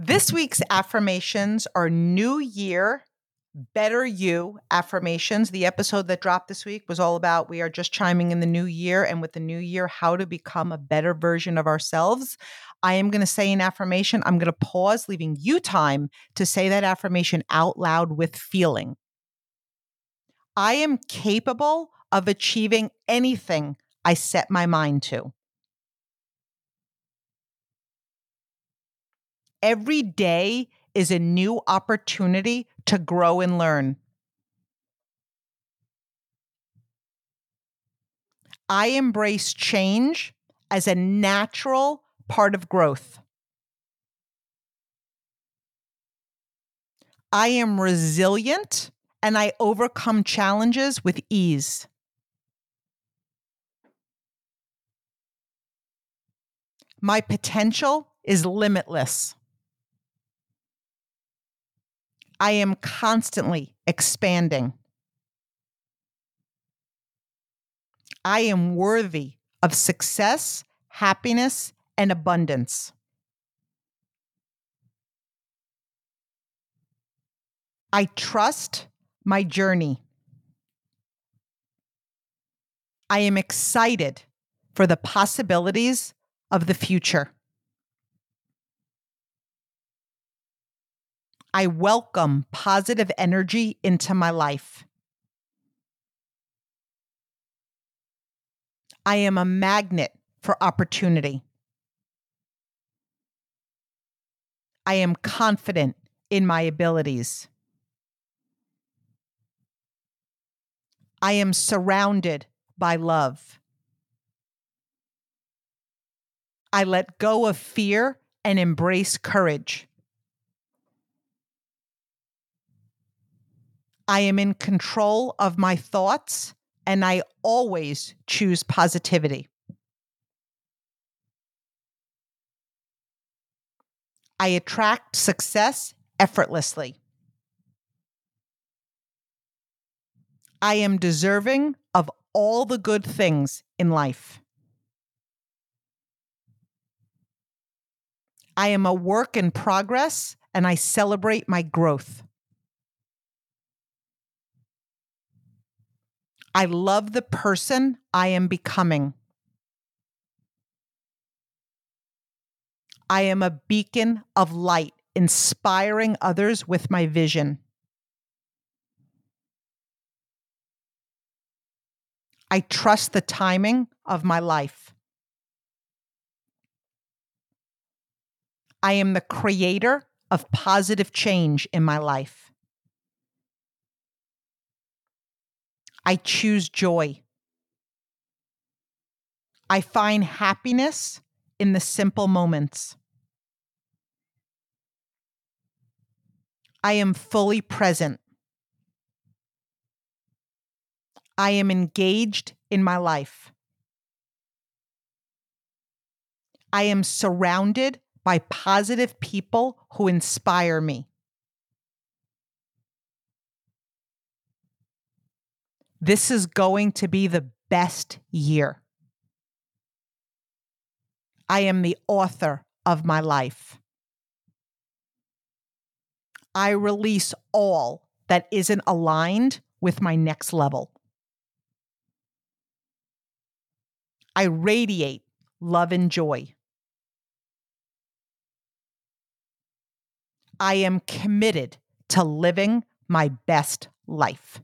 This week's affirmations are New Year, Better You affirmations. The episode that dropped this week was all about we are just chiming in the new year and with the new year, how to become a better version of ourselves. I am going to say an affirmation. I'm going to pause, leaving you time to say that affirmation out loud with feeling. I am capable of achieving anything I set my mind to. Every day is a new opportunity to grow and learn. I embrace change as a natural part of growth. I am resilient and I overcome challenges with ease. My potential is limitless. I am constantly expanding. I am worthy of success, happiness, and abundance. I trust my journey. I am excited for the possibilities of the future. I welcome positive energy into my life. I am a magnet for opportunity. I am confident in my abilities. I am surrounded by love. I let go of fear and embrace courage. I am in control of my thoughts and I always choose positivity. I attract success effortlessly. I am deserving of all the good things in life. I am a work in progress and I celebrate my growth. I love the person I am becoming. I am a beacon of light, inspiring others with my vision. I trust the timing of my life. I am the creator of positive change in my life. I choose joy. I find happiness in the simple moments. I am fully present. I am engaged in my life. I am surrounded by positive people who inspire me. This is going to be the best year. I am the author of my life. I release all that isn't aligned with my next level. I radiate love and joy. I am committed to living my best life.